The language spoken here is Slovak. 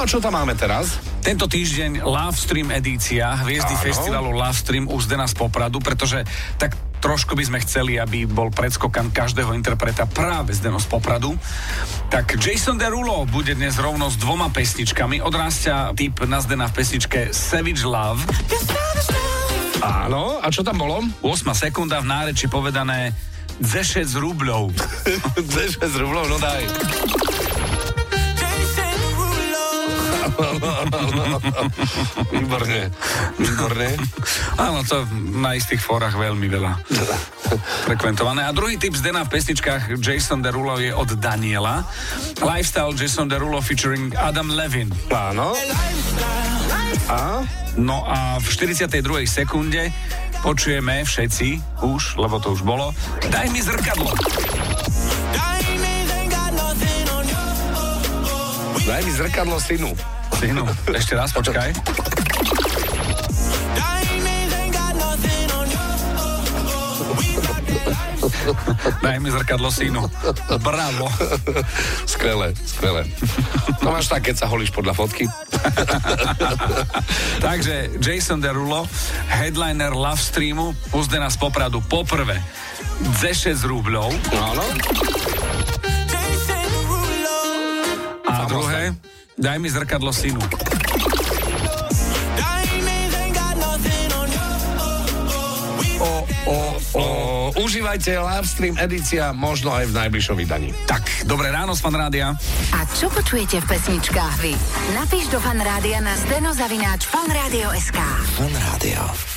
a čo tam máme teraz? Tento týždeň Love Stream edícia Hviezdy Áno. festivalu Love Stream už z Popradu, pretože tak trošku by sme chceli, aby bol predskokan každého interpreta práve Zdeno z Popradu. Tak Jason Derulo bude dnes rovno s dvoma pesničkami. Odrástia typ na Zdena v pesničke Savage Love. Áno, a čo tam bolo? 8 sekunda v náreči povedané 10 rubľov. 6 rublov, no daj. Výborne, výborne. Áno, to na istých fórach veľmi veľa frekventované. A druhý typ z Dena v pesničkách Jason Derulo je od Daniela. Lifestyle Jason Derulo featuring Adam Levin. Áno. A? No a v 42. sekunde počujeme všetci už, lebo to už bolo, daj mi zrkadlo. Daj mi zrkadlo synu. Synu, ešte raz, počkaj. Daj mi zrkadlo synu. Bravo. Skvelé, skvelé. To máš tak, keď sa holíš podľa fotky. Takže Jason Derulo, headliner Love Streamu, uzdená z Popradu poprvé. Ze 6 rúbľov. Áno. A druhé, daj mi zrkadlo synu. O, o, o. Užívajte livestream edícia možno aj v najbližšom vydaní. Tak, dobré ráno z Fan Rádia. A čo počujete v pesničkách vy? Napíš do fanrádia na steno zavináč fanradio.sk. Fan Rádio.